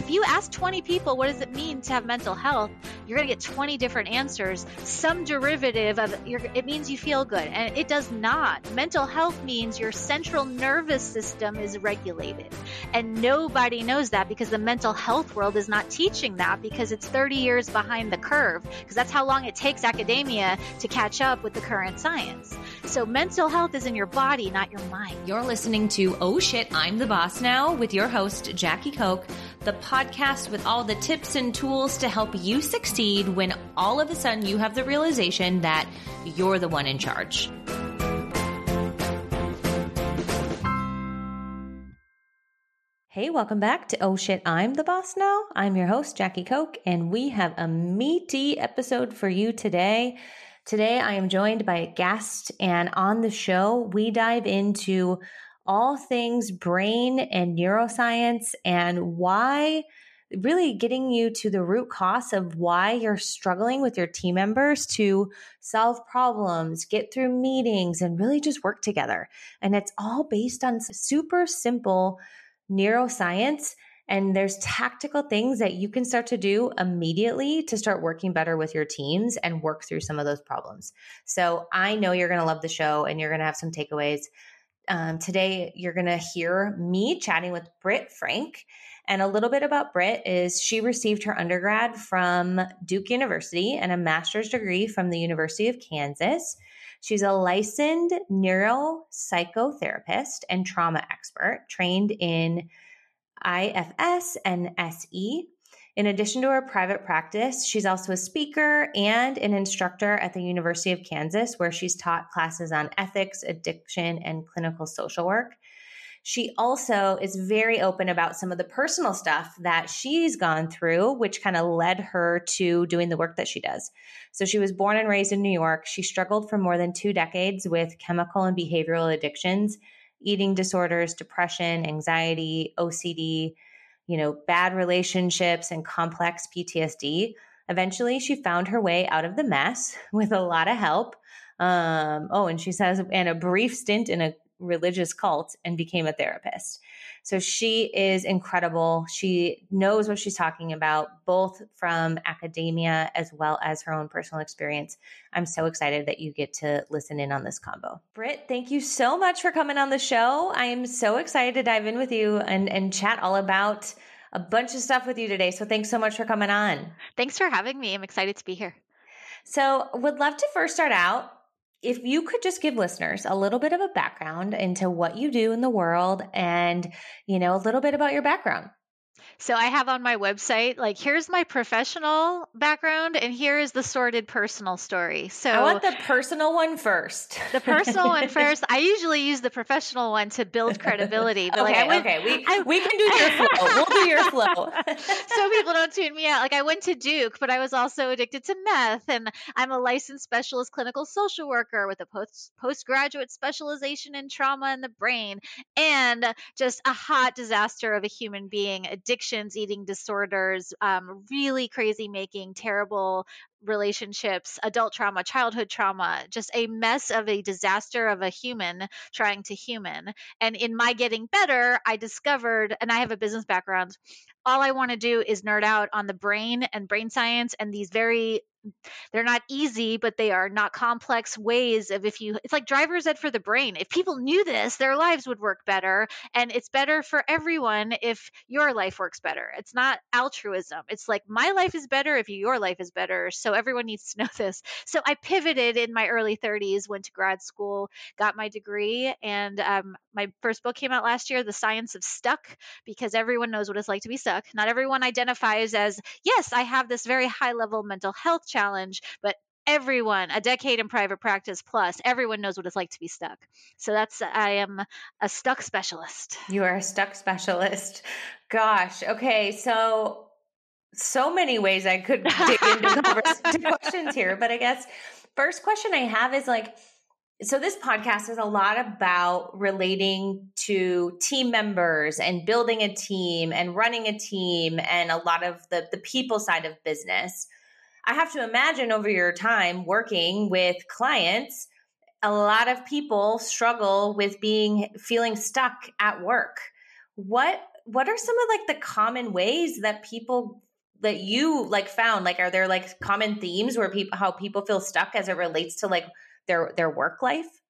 if you ask 20 people, what does it mean to have mental health? You're going to get 20 different answers, some derivative of it means you feel good. And it does not. Mental health means your central nervous system is regulated. And nobody knows that because the mental health world is not teaching that because it's 30 years behind the curve, because that's how long it takes academia to catch up with the current science. So mental health is in your body, not your mind. You're listening to Oh Shit, I'm the Boss Now with your host, Jackie Koch, the podcast with all the tips and tools to help you succeed when all of a sudden you have the realization that you're the one in charge. Hey, welcome back to Oh Shit, I'm the Boss Now. I'm your host, Jackie Koch, and we have a meaty episode for you today. Today, I am joined by a guest, and on the show, we dive into all things brain and neuroscience and why really getting you to the root cause of why you're struggling with your team members to solve problems, get through meetings, and really just work together. And it's all based on super simple neuroscience. And there's tactical things that you can start to do immediately to start working better with your teams and work through some of those problems. So I know you're going to love the show and you're going to have some takeaways. Um, today, you're going to hear me chatting with Britt Frank. And a little bit about Britt is she received her undergrad from Duke University and a master's degree from the University of Kansas. She's a licensed neuropsychotherapist and trauma expert trained in IFS and SE. In addition to her private practice, she's also a speaker and an instructor at the University of Kansas, where she's taught classes on ethics, addiction, and clinical social work. She also is very open about some of the personal stuff that she's gone through, which kind of led her to doing the work that she does. So she was born and raised in New York. She struggled for more than two decades with chemical and behavioral addictions, eating disorders, depression, anxiety, OCD, you know, bad relationships, and complex PTSD. Eventually, she found her way out of the mess with a lot of help. Um, oh, and she says, and a brief stint in a religious cult and became a therapist. So she is incredible. She knows what she's talking about, both from academia as well as her own personal experience. I'm so excited that you get to listen in on this combo. Britt, thank you so much for coming on the show. I am so excited to dive in with you and, and chat all about a bunch of stuff with you today. So thanks so much for coming on. Thanks for having me. I'm excited to be here. So, would love to first start out if you could just give listeners a little bit of a background into what you do in the world and, you know, a little bit about your background. So I have on my website, like, here's my professional background, and here is the sordid personal story. So I want the personal one first. The personal one first. I usually use the professional one to build credibility. But okay, like, went, okay, we I, we can do your flow. We'll do your flow. so people don't tune me out. Like I went to Duke, but I was also addicted to meth, and I'm a licensed specialist clinical social worker with a post postgraduate specialization in trauma in the brain, and just a hot disaster of a human being, addiction addictions, eating disorders, um, really crazy making, terrible relationships, adult trauma, childhood trauma, just a mess of a disaster of a human trying to human. And in my getting better, I discovered, and I have a business background, all I want to do is nerd out on the brain and brain science and these very they're not easy, but they are not complex ways of if you, it's like driver's ed for the brain. If people knew this, their lives would work better. And it's better for everyone if your life works better. It's not altruism. It's like my life is better if your life is better. So everyone needs to know this. So I pivoted in my early 30s, went to grad school, got my degree, and um, my first book came out last year, The Science of Stuck, because everyone knows what it's like to be stuck. Not everyone identifies as, yes, I have this very high level mental health challenge, but everyone a decade in private practice plus everyone knows what it's like to be stuck. So that's i am a stuck specialist. You are a stuck specialist. Gosh okay so so many ways i could dig into questions here but i guess first question i have is like so this podcast is a lot about relating to team members and building a team and running a team and a lot of the the people side of business i have to imagine over your time working with clients a lot of people struggle with being feeling stuck at work what what are some of like the common ways that people that you like found like are there like common themes where people how people feel stuck as it relates to like their their work life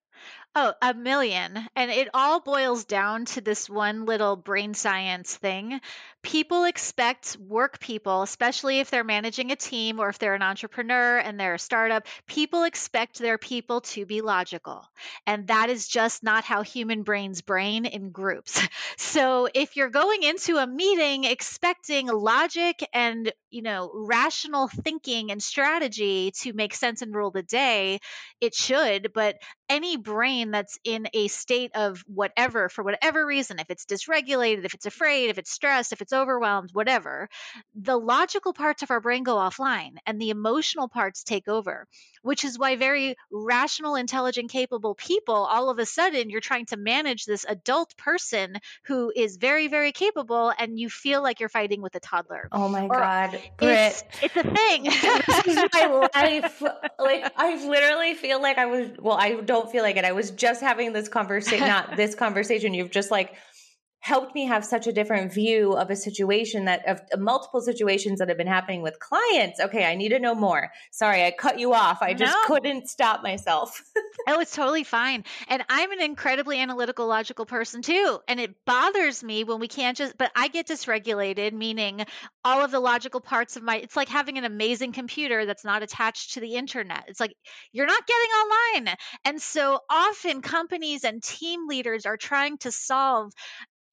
Oh, a million. And it all boils down to this one little brain science thing. People expect work people, especially if they're managing a team or if they're an entrepreneur and they're a startup, people expect their people to be logical. And that is just not how human brains brain in groups. So if you're going into a meeting expecting logic and, you know, rational thinking and strategy to make sense and rule the day, it should, but any brain that's in a state of whatever, for whatever reason, if it's dysregulated, if it's afraid, if it's stressed, if it's overwhelmed, whatever, the logical parts of our brain go offline and the emotional parts take over, which is why very rational, intelligent, capable people, all of a sudden, you're trying to manage this adult person who is very, very capable and you feel like you're fighting with a toddler. Oh my or God. It's, it's a thing. this is my life. Like, I literally feel like I was, well, I don't feel like it. I was just having this conversation, not this conversation. You've just like helped me have such a different view of a situation that of, multiple situations that have been happening with clients. Okay, I need to know more. Sorry, I cut you off. I just no. couldn't stop myself. oh, it's totally fine. And I'm an incredibly analytical, logical person too. And it bothers me when we can't just, but I get dysregulated, meaning all of the logical parts of my, it's like having an amazing computer that's not attached to the internet. It's like you're not getting online. And so often companies and team leaders are trying to solve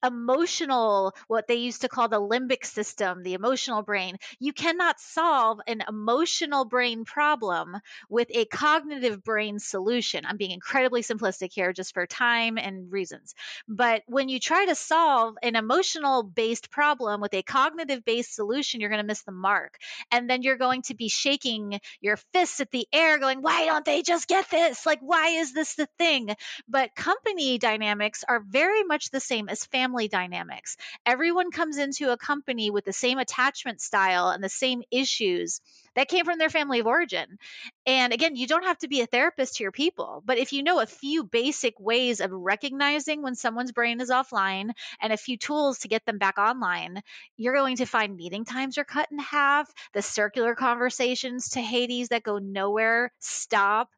emotional, what they used to call the limbic system, the emotional brain. You cannot solve an emotional brain problem with a cognitive brain solution. I'm being incredibly simplistic here just for time and reasons. But when you try to solve an emotional based problem with a cognitive based solution, you're going to miss the mark. And then you're going to be shaking your fists at the air, going, why don't they just get this? Like, why is this the thing? But company dynamics are very much the same as family family dynamics. Everyone comes into a company with the same attachment style and the same issues that came from their family of origin. And again, you don't have to be a therapist to your people, but if you know a few basic ways of recognizing when someone's brain is offline and a few tools to get them back online, you're going to find meeting times are cut in half, the circular conversations to Hades that go nowhere stop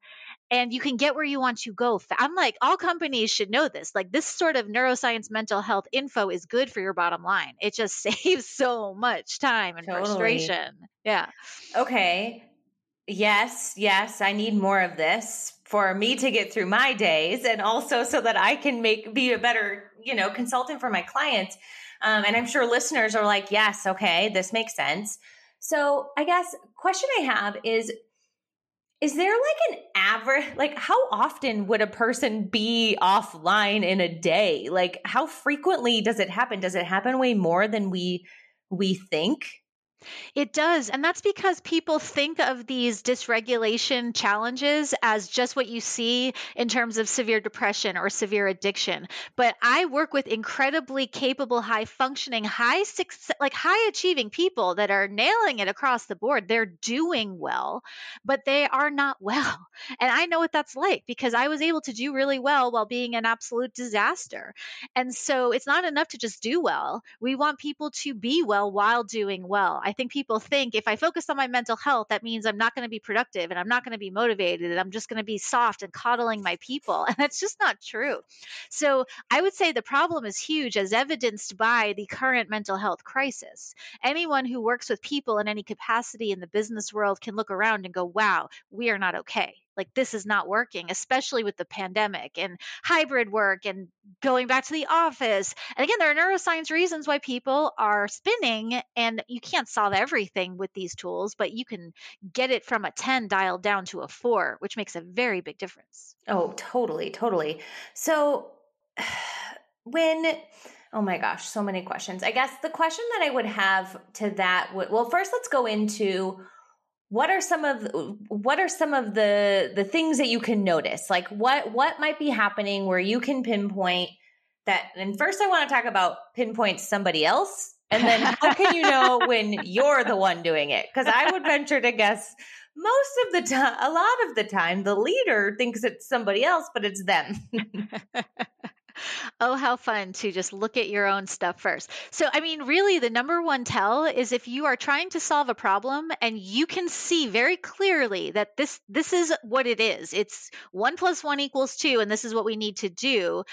and you can get where you want to go. I'm like, all companies should know this. Like, this sort of neuroscience mental health info is good for your bottom line. It just saves so much time and totally. frustration. Yeah. Okay. Yes, yes, I need more of this for me to get through my days and also so that I can make be a better, you know, consultant for my clients. Um, and I'm sure listeners are like, yes, okay, this makes sense. So I guess question I have is is there like an average like how often would a person be offline in a day? Like how frequently does it happen? Does it happen way more than we we think it does. And that's because people think of these dysregulation challenges as just what you see in terms of severe depression or severe addiction. But I work with incredibly capable, high functioning, high like high achieving people that are nailing it across the board. They're doing well, but they are not well. And I know what that's like because I was able to do really well while being an absolute disaster. And so it's not enough to just do well. We want people to be well while doing well. I think people think if I focus on my mental health, that means I'm not going to be productive and I'm not going to be motivated and I'm just going to be soft and coddling my people. And that's just not true. So I would say the problem is huge as evidenced by the current mental health crisis. Anyone who works with people in any capacity in the business world can look around and go, wow, we are not okay like this is not working especially with the pandemic and hybrid work and going back to the office. And again there are neuroscience reasons why people are spinning and you can't solve everything with these tools but you can get it from a 10 dialed down to a 4 which makes a very big difference. Oh totally totally. So when Oh my gosh, so many questions. I guess the question that I would have to that would well, first let's go into what are some of what are some of the the things that you can notice? Like what what might be happening where you can pinpoint that and first i want to talk about pinpoint somebody else and then how can you know when you're the one doing it? Because i would venture to guess most of the time a lot of the time the leader thinks it's somebody else but it's them Oh, how fun to just look at your own stuff first. So, I mean, really, the number one tell is if you are trying to solve a problem and you can see very clearly that this this is what it is. It's one plus one equals two, and this is what we need to do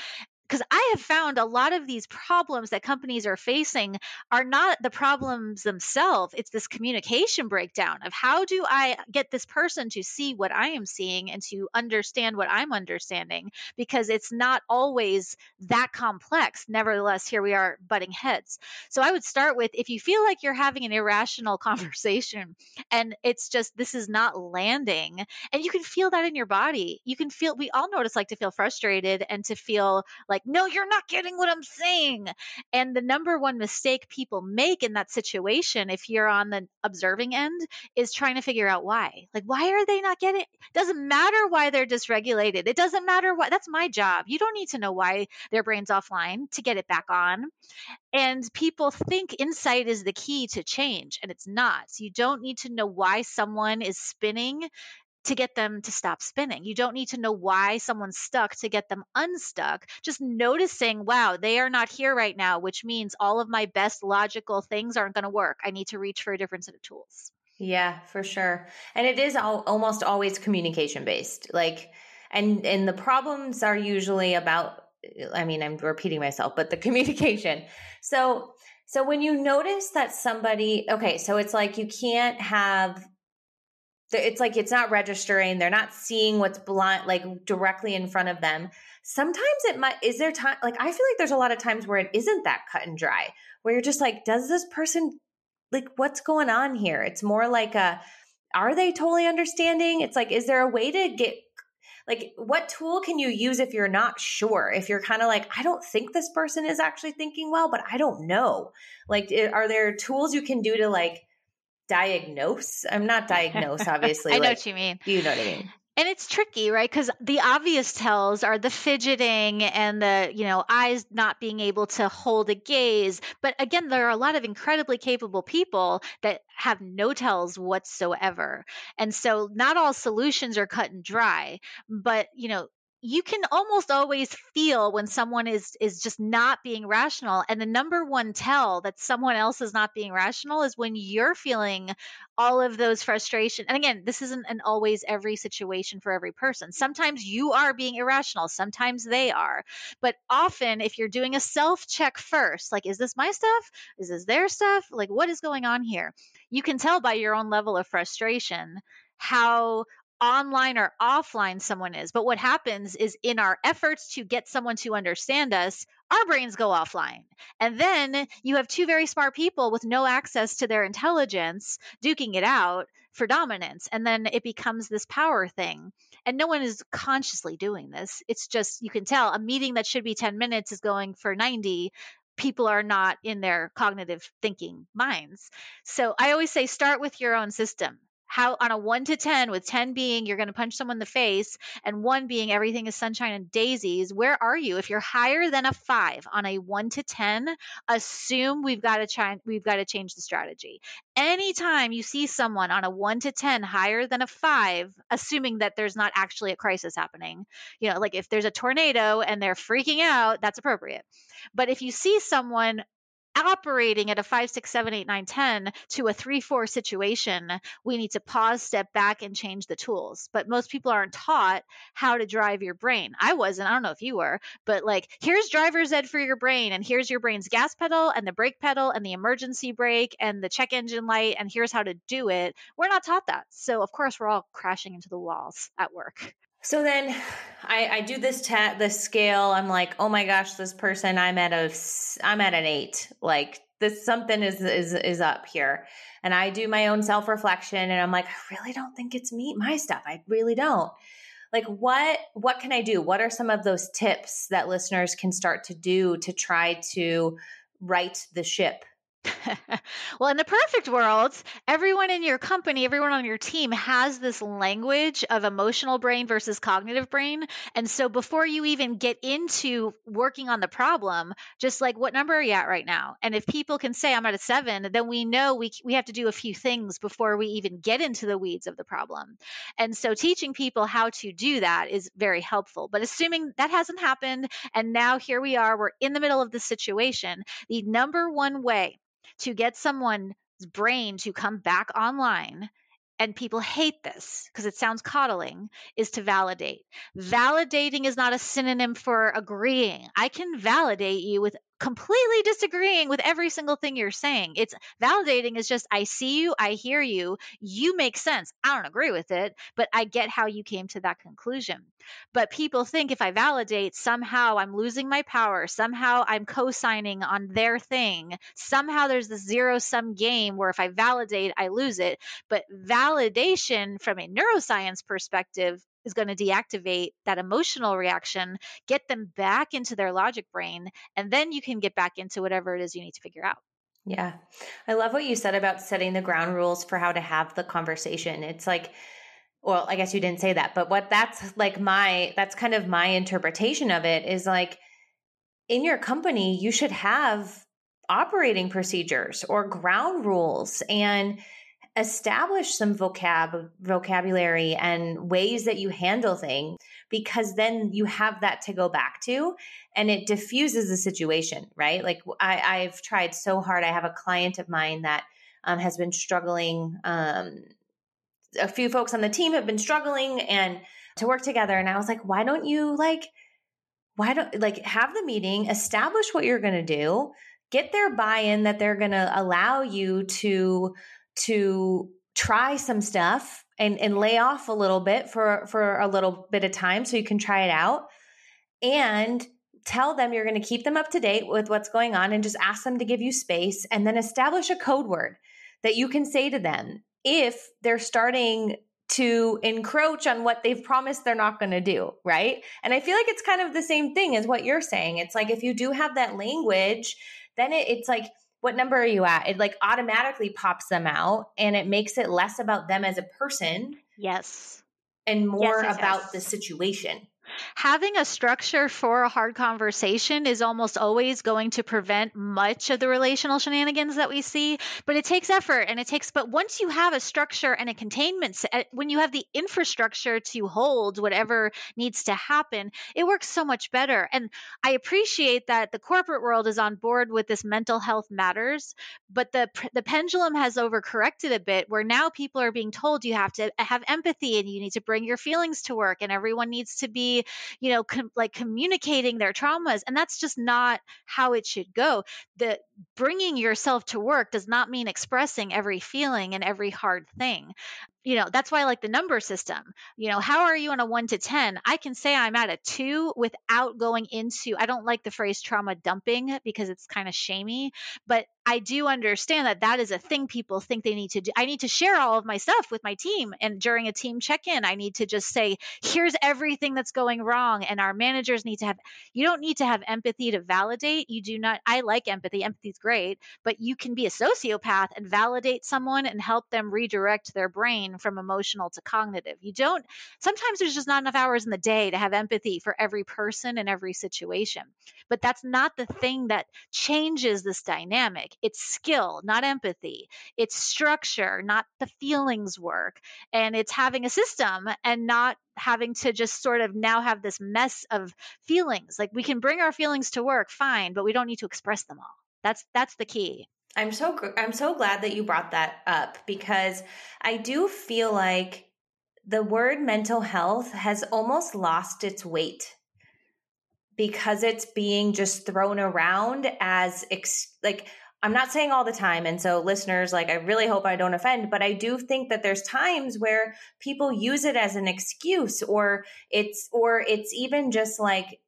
because I have found a lot of these problems that companies are facing are not the problems themselves. It's this communication breakdown of how do I get this person to see what I am seeing and to understand what I'm understanding because it's not always that complex. Nevertheless, here we are butting heads. So I would start with if you feel like you're having an irrational conversation and it's just this is not landing and you can feel that in your body. You can feel we all know what it's like to feel frustrated and to feel like like, no, you're not getting what I'm saying. And the number one mistake people make in that situation, if you're on the observing end, is trying to figure out why. Like, why are they not getting? It Doesn't matter why they're dysregulated. It doesn't matter what. That's my job. You don't need to know why their brain's offline to get it back on. And people think insight is the key to change, and it's not. You don't need to know why someone is spinning to get them to stop spinning. You don't need to know why someone's stuck to get them unstuck. Just noticing, wow, they are not here right now, which means all of my best logical things aren't going to work. I need to reach for a different set of tools. Yeah, for sure. And it is all, almost always communication based. Like, and and the problems are usually about. I mean, I'm repeating myself, but the communication. So so when you notice that somebody, okay, so it's like you can't have it's like it's not registering they're not seeing what's blind like directly in front of them. Sometimes it might is there time like i feel like there's a lot of times where it isn't that cut and dry where you're just like does this person like what's going on here? It's more like a are they totally understanding? It's like is there a way to get like what tool can you use if you're not sure? If you're kind of like i don't think this person is actually thinking well but i don't know. Like eh, are there tools you can do to like diagnose. I'm not diagnose, obviously. I know what you mean. You know what I mean. And it's tricky, right? Because the obvious tells are the fidgeting and the, you know, eyes not being able to hold a gaze. But again, there are a lot of incredibly capable people that have no tells whatsoever. And so not all solutions are cut and dry. But, you know, you can almost always feel when someone is is just not being rational and the number one tell that someone else is not being rational is when you're feeling all of those frustration and again this isn't an always every situation for every person. Sometimes you are being irrational sometimes they are but often if you're doing a self check first like is this my stuff? Is this their stuff? Like what is going on here? You can tell by your own level of frustration how online or offline someone is. But what happens is in our efforts to get someone to understand us, our brains go offline. And then you have two very smart people with no access to their intelligence duking it out for dominance. And then it becomes this power thing. And no one is consciously doing this. It's just, you can tell a meeting that should be 10 minutes is going for 90 people are not in their cognitive thinking minds. So I always say start with your own system how on a 1 to 10 with 10 being you're going to punch someone in the face and 1 being everything is sunshine and daisies where are you? If you're higher than a 5 on a 1 to 10 assume we've got to try we've got to change the strategy. Anytime you see someone on a 1 to 10 higher than a 5 assuming that there's not actually a crisis happening you know like if there's a tornado and they're freaking out that's appropriate. But if you see someone operating at a five, six, seven, eight, nine, 10 to a three, four situation, we need to pause, step back, and change the tools. But most people aren't taught how to drive your brain. I wasn't, I don't know if you were, but like, here's driver's ed for your brain, and here's your brain's gas pedal, and the brake pedal, and the emergency brake, and the check engine light, and here's how to do it. We're not taught that. So, of course, we're all crashing into the walls at work. So then I, I do this ta- this scale. I'm like, oh my gosh, this person, I'm at a, I'm at an eight. Like this, something is, is, is up here. And I do my own self reflection and I'm like, I really don't think it's me, my stuff. I really don't. Like what, what can I do? What are some of those tips that listeners can start to do to try to right the ship? well, in the perfect world, everyone in your company, everyone on your team has this language of emotional brain versus cognitive brain. And so before you even get into working on the problem, just like what number are you at right now? And if people can say I'm at a seven, then we know we, we have to do a few things before we even get into the weeds of the problem. And so teaching people how to do that is very helpful. But assuming that hasn't happened, and now here we are, we're in the middle of the situation, the number one way to get someone's brain to come back online and people hate this because it sounds coddling, is to validate. Validating is not a synonym for agreeing. I can validate you with completely disagreeing with every single thing you're saying. It's validating is just I see you, I hear you, you make sense. I don't agree with it, but I get how you came to that conclusion. But people think if I validate, somehow I'm losing my power, somehow I'm co-signing on their thing. Somehow there's this zero sum game where if I validate, I lose it. But validation from a neuroscience perspective is going to deactivate that emotional reaction, get them back into their logic brain, and then you can get back into whatever it is you need to figure out. Yeah. I love what you said about setting the ground rules for how to have the conversation. It's like, well, I guess you didn't say that, but what that's like my, that's kind of my interpretation of it is like in your company, you should have operating procedures or ground rules and establish some vocab vocabulary and ways that you handle things because then you have that to go back to and it diffuses the situation right? Like I, i've tried so hard. I have a client of mine that um, has been struggling um, a few folks on the team have been struggling and to work together and i was like why don't you like why don't like have the meeting establish what you're going to do get their buy-in that they're going to allow you to to try some stuff and, and lay off a little bit for, for a little bit of time so you can try it out and tell them you're going to keep them up to date with what's going on and just ask them to give you space and then establish a code word that you can say to them if they're starting to encroach on what they've promised they're not going to do, right? And I feel like it's kind of the same thing as what you're saying. It's like if you do have that language, then it, it's like what number are you at? It like automatically pops them out and it makes it less about them as a person. Yes. And more yes, yes, about yes. the situation having a structure for a hard conversation is almost always going to prevent much of the relational shenanigans that we see but it takes effort and it takes but once you have a structure and a containment eh, when you have the infrastructure to hold whatever needs to happen it works so much better. And i appreciate that the corporate world is on board with this mental health matters but the the pendulum has overcorrected a bit where now people are being told you have to have empathy and you need to bring your feelings to work and everyone needs to be you know, com- like communicating their traumas. And that's just not how it should go. The bringing yourself to work does not mean expressing every feeling and every hard thing you know that's why i like the number system. You know how are you on a 1 to 10 i can say i'm at a 2 without going into i don't like the phrase trauma dumping because it's kind of shamey but i do understand that that is a thing people think they need to do. I need to share all of my stuff with my team and during a team check-in i need to just say here's everything that's going wrong and our managers need to have you don't need to have empathy to validate. You do not i like empathy empathy's great but you can be a sociopath and validate someone and help them redirect their brain from emotional to cognitive. You don't, sometimes there's just not enough hours in the day to have empathy for every person and every situation. But that's not the thing that changes this dynamic. It's skill, not empathy. It's structure, not the feelings work. And it's having a system and not having to just sort of now have this mess of feelings. Like we can bring our feelings to work, fine, but we don't need to express them all. That's that's the key. I'm so I'm so glad that you brought that up because I do feel like the word mental health has almost lost its weight because it's being just thrown around as ex- like I'm not saying all the time and so listeners like I really hope I don't offend but I do think that there's times where people use it as an excuse or it's or it's even just like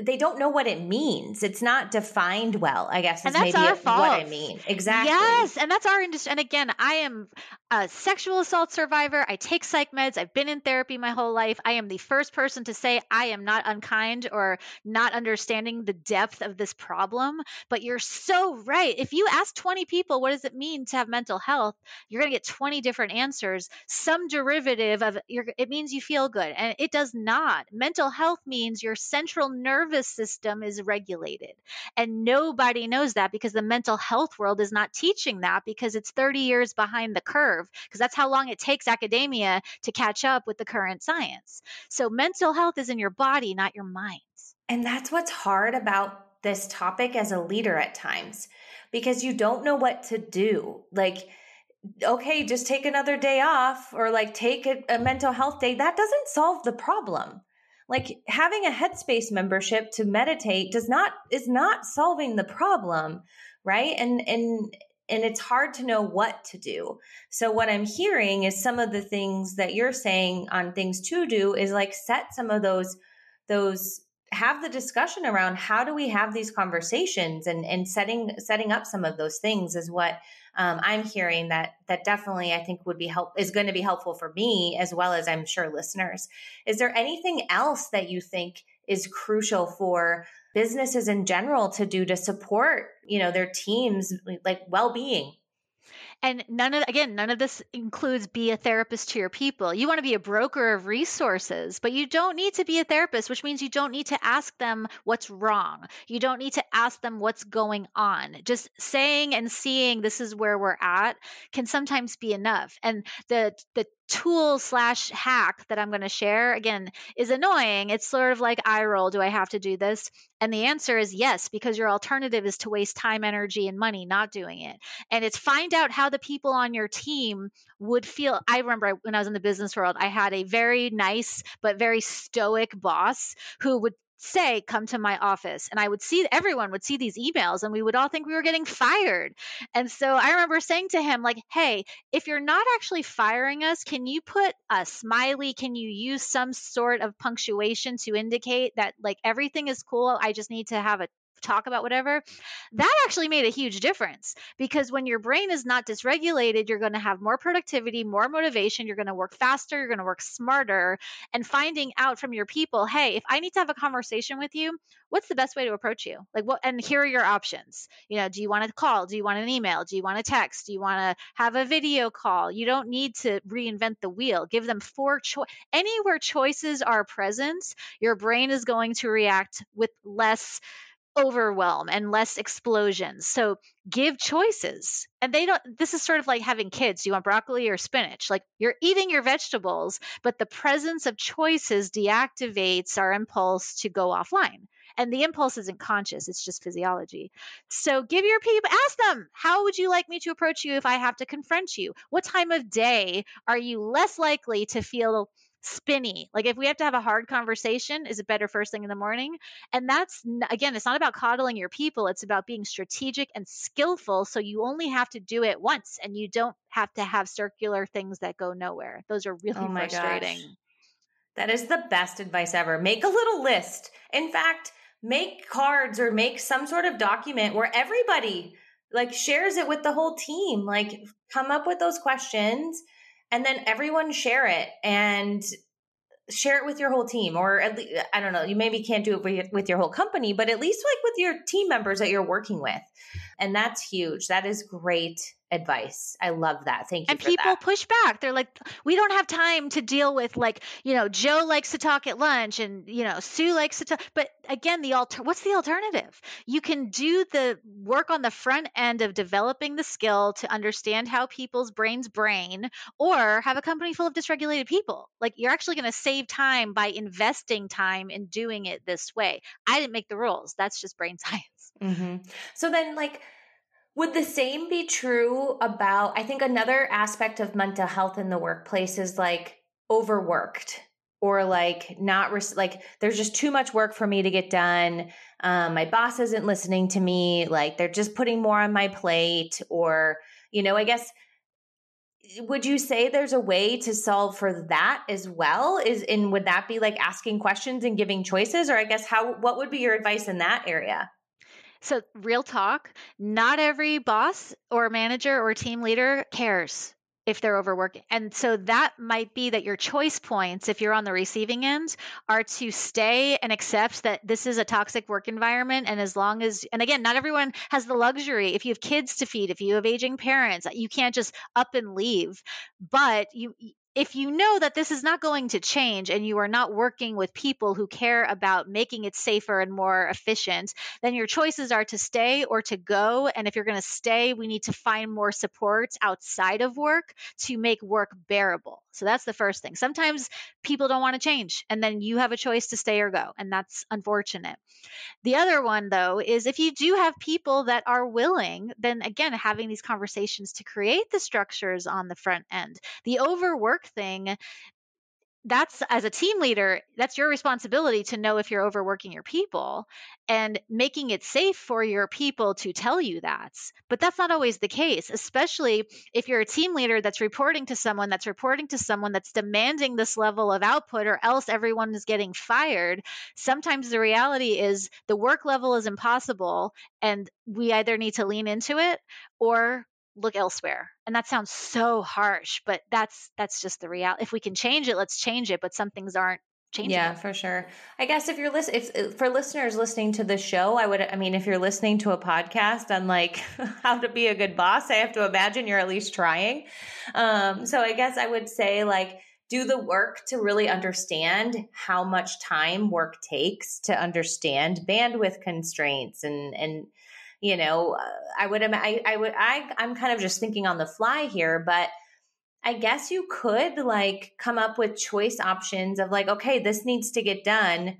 they don't know what it means. It's not defined well, I guess, is maybe what I mean. Exactly. Yes. And that's our industry. And again, I am, a sexual assault survivor. I take psych meds. I've been in therapy my whole life. I am the first person to say I am not unkind or not understanding the depth of this problem. But you're so right. If you ask 20 people, what does it mean to have mental health? You're going to get 20 different answers. Some derivative of it means you feel good. And it does not. Mental health means your central nervous system is regulated. And nobody knows that because the mental health world is not teaching that because it's 30 years behind the curve curve because that's how long it takes academia to catch up with the current science. So mental health is in your body, not your mind. And that's what's hard about this topic as a leader at times because you don't know what to do. Like, okay, just take another day off or like take a, a, mental health day. That doesn't solve the problem. Like having a headspace membership to meditate does not is not solving the problem, right? And and and it's hard to know what to do. So what I'm hearing is some of the things that you're saying on things to do is like set some of those those have the discussion around how do we have these conversations and and setting setting up some of those things is what um, I'm hearing that that definitely I think would be help is going to be helpful for me as well as I'm sure listeners. Is there anything else that you think is crucial for businesses in general to do to support, you know, their teams like well-being? And none of again, none of this includes be a therapist to your people. You want to be a broker of resources, but you don't need to be a therapist, which means you don't need to ask them what's wrong. You don't need to ask them what's going on. Just saying and seeing this is where we're at can sometimes be enough. And the the tool slash hack that I'm going to share again is annoying. It's sort of like eye roll. Do I have to do this? And the answer is yes, because your alternative is to waste time, energy, and money not doing it. And it's find out how the people on your team would feel. I remember when I was in the business world, I had a very nice but very stoic boss who would say come to my office and i would see everyone would see these emails and we would all think we were getting fired. And so i remember saying to him like hey if you're not actually firing us can you put a smiley can you use some sort of punctuation to indicate that like everything is cool i just need to have a talk about whatever, that actually made a huge difference because when your brain is not dysregulated, you're going to have more productivity, more motivation, you're going to work faster, you're going to work smarter, and finding out from your people, hey, if I need to have a conversation with you, what's the best way to approach you? Like what and here are your options. You know, do you want to call? Do you want an email? Do you want to text? Do you want to have a video call? You don't need to reinvent the wheel. Give them four choice anywhere choices are present, your brain is going to react with less overwhelm and less explosions. So give choices. And they don't, this is sort of like having kids. Do you want broccoli or spinach? Like you're eating your vegetables, but the presence of choices deactivates our impulse to go offline. And the impulse isn't conscious, it's just physiology. So give your people, ask them, how would you like me to approach you if I have to confront you? What time of day are you less likely to feel spinny. Like if we have to have a hard conversation, is it better first thing in the morning? And that's again, it's not about coddling your people, it's about being strategic and skillful so you only have to do it once and you don't have to have circular things that go nowhere. Those are really oh frustrating. Gosh. That is the best advice ever. Make a little list. In fact, make cards or make some sort of document where everybody like shares it with the whole team. Like come up with those questions and then everyone share it and share it with your whole team or at least i don't know you maybe can't do it with your whole company but at least like with your team members that you're working with. And that's huge. That is great advice. I love that. Thank you. And people that. push back. They're like, we don't have time to deal with like, you know, Joe likes to talk at lunch and, you know, Sue likes to talk. But again, the alter what's the alternative? You can do the work on the front end of developing the skill to understand how people's brains brain or have a company full of dysregulated people. Like you're actually going to save time by investing time in doing it this way. I didn't make the rules. That's just brain science. Mm-hmm. So then like would the same be true about, I think another aspect of mental health in the workplace is like overworked or like not like there's just too much work for me to get done. Um, my boss isn't listening to me. Like they're just putting more on my plate or you know i guess would you say there's a way to solve for that as well? Is and would that be like asking questions and giving choices? Or i guess how what would be your advice in that area so, real talk, not every boss or manager or team leader cares. if they're overworking. And so that might be that your choice points, if you're on the receiving end, are to stay and accept that this is a toxic work environment. And as long as, and again, not everyone has the luxury. If you have kids to feed, if you have aging parents, you can't just up and leave. But you, if you know that this is not going to change and you are not working with people who care about making it safer and more efficient, then your choices are to stay or to go. And if you're going to stay, we need to find more support outside of work to make work bearable. So that's the first thing. Sometimes people don't want to change, and then you have a choice to stay or go. And that's unfortunate. The other one, though, is if you do have people that are willing, then again, having these conversations to create the structures on the front end. The overwork thing that's as a team leader that's your responsibility to know if you're overworking your people and making it safe for your people to tell you that. But that's not always the case especially if you're a team leader that's reporting to someone that's reporting to someone that's demanding this level of output or else everyone is getting fired. Sometimes the reality is the work level is impossible and we either need to lean into it or look elsewhere. And that sounds so harsh but that's that's just the reality if we can change it let's change it but some things aren't changing yeah for sure. I guess if you're listening if for listeners listening to the show i would i mean if you're listening to a podcast on like how to be a good boss i have to imagine you're at least trying. Um so i guess i would say like do the work to really understand how much time work takes to understand bandwidth constraints and and you know, I would, I, I would, I, I'm kind of just thinking on the fly here, but I guess you could like come up with choice options of like, okay, this needs to get done.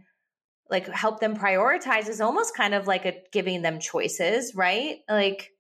Like help them prioritize is almost kind of like a giving them choices, right? Like,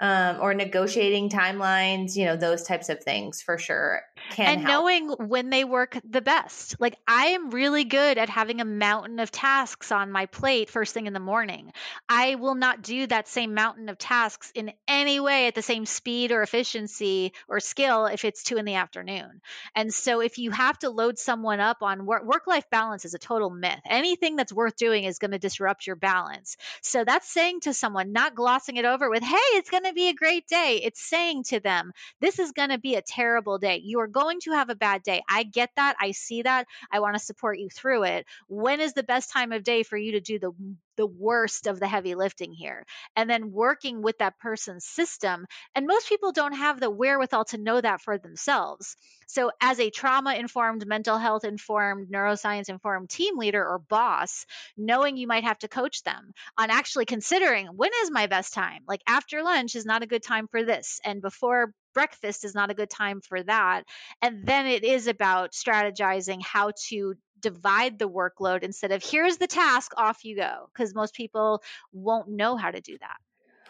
um, or negotiating timelines, you know, those types of things for sure and help. knowing when they work the best. Like I am really good at having a mountain of tasks on my plate first thing in the morning. I will not do that same mountain of tasks in any way at the same speed or efficiency or skill if it's two in the afternoon. And so if you have to load someone up on work work life balance is a total myth. Anything that's worth doing is going to disrupt your balance. So that's saying to someone, not glossing it over with, hey, it's going to be a great day. It's saying to them, this is going to be a terrible day. You are going to have a bad day. I get that. I see that. I want to support you through it. When is the best time of day for you to do the the worst of the heavy lifting here. And then working with that person's system and most people don't have the wherewithal to know that for themselves. So as a trauma informed mental health informed neuroscience informed team leader or boss knowing you might have to coach them on actually considering when is my best time? Like after lunch is not a good time for this and before breakfast is not a good time for that. And then it is about strategizing how to divide the workload instead of here's the task, off you go, because most people won't know how to do that.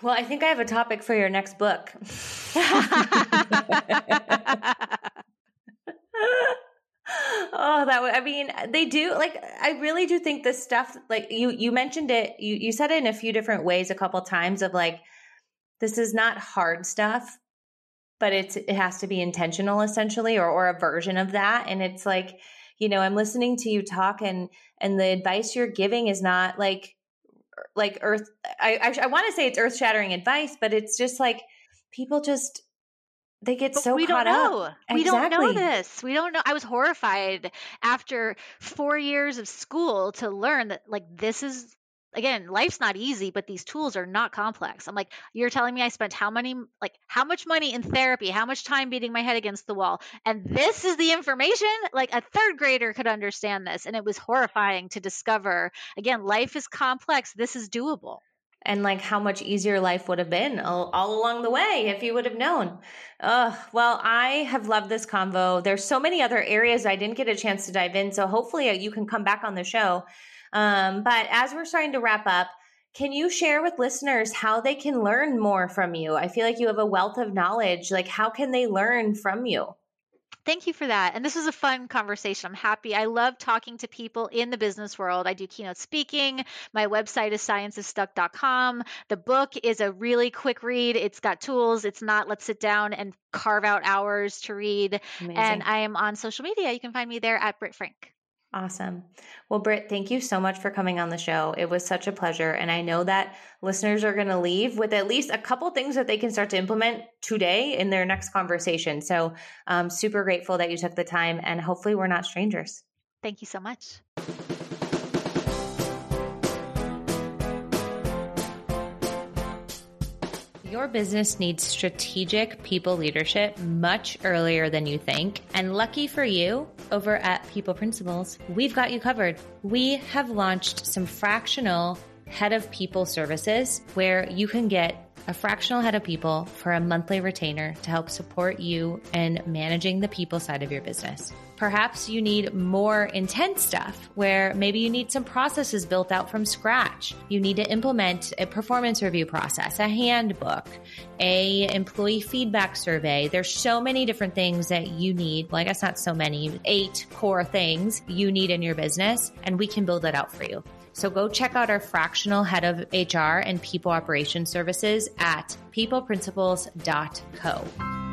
Well, I think I have a topic for your next book. oh that i mean they do like i really do think this stuff like you you mentioned it you you said it in a few different ways a couple times of like this is not hard stuff but it's it has to be intentional essentially or or a version of that and it's like you know i'm listening to you talk and and the advice you're giving is not like like earth i i, I want to say it's earth shattering advice but it's just like people just they get but so we caught don't know. up. We exactly. don't know this. We don't know. I was horrified after four years of school to learn that like this is again, life's not easy, but these tools are not complex. I'm like, you're telling me I spent how many, like, how much money in therapy, how much time beating my head against the wall, and this is the information? Like, a third grader could understand this. And it was horrifying to discover, again, life is complex. This is doable. And like how much easier life would have been all, all along the way if you would have known. Uh, well, I have loved this convo. There's so many other areas I didn't get a chance to dive in. So hopefully you can come back on the show um, but as we're starting to wrap up, can you share with listeners how they can learn more from you? I feel like you have a wealth of knowledge. Like, how can they learn from you? Thank you for that. And this was a fun conversation. I'm happy. I love talking to people in the business world. I do keynote speaking. My website is scienceofstuck.com. The book is a really quick read. It's got tools. It's not let's sit down and carve out hours to read. Amazing. And I am on social media. You can find me there at Britt Frank. Awesome. Well, Britt, thank you so much for coming on the show. It was such a pleasure. And I know that listeners are going to leave with at least a couple things that they can start to implement today in their next conversation. So I'm um, super grateful that you took the time and hopefully we're not strangers. Thank you so much. Your business needs strategic people leadership much earlier than you think. And lucky for you, over at People Principles, we've got you covered. We have launched some fractional head of people services where you can get a fractional head of people for a monthly retainer to help support you in managing the people side of your business. Perhaps you need more intense stuff where maybe you need some processes built out from scratch. You need to implement a performance review process, a handbook, a employee feedback survey. There's so many different things that you need. Well, I guess not so many, eight core things you need in your business and we can build that out for you. So go check out our fractional head of HR and people operations services at peopleprinciples.co.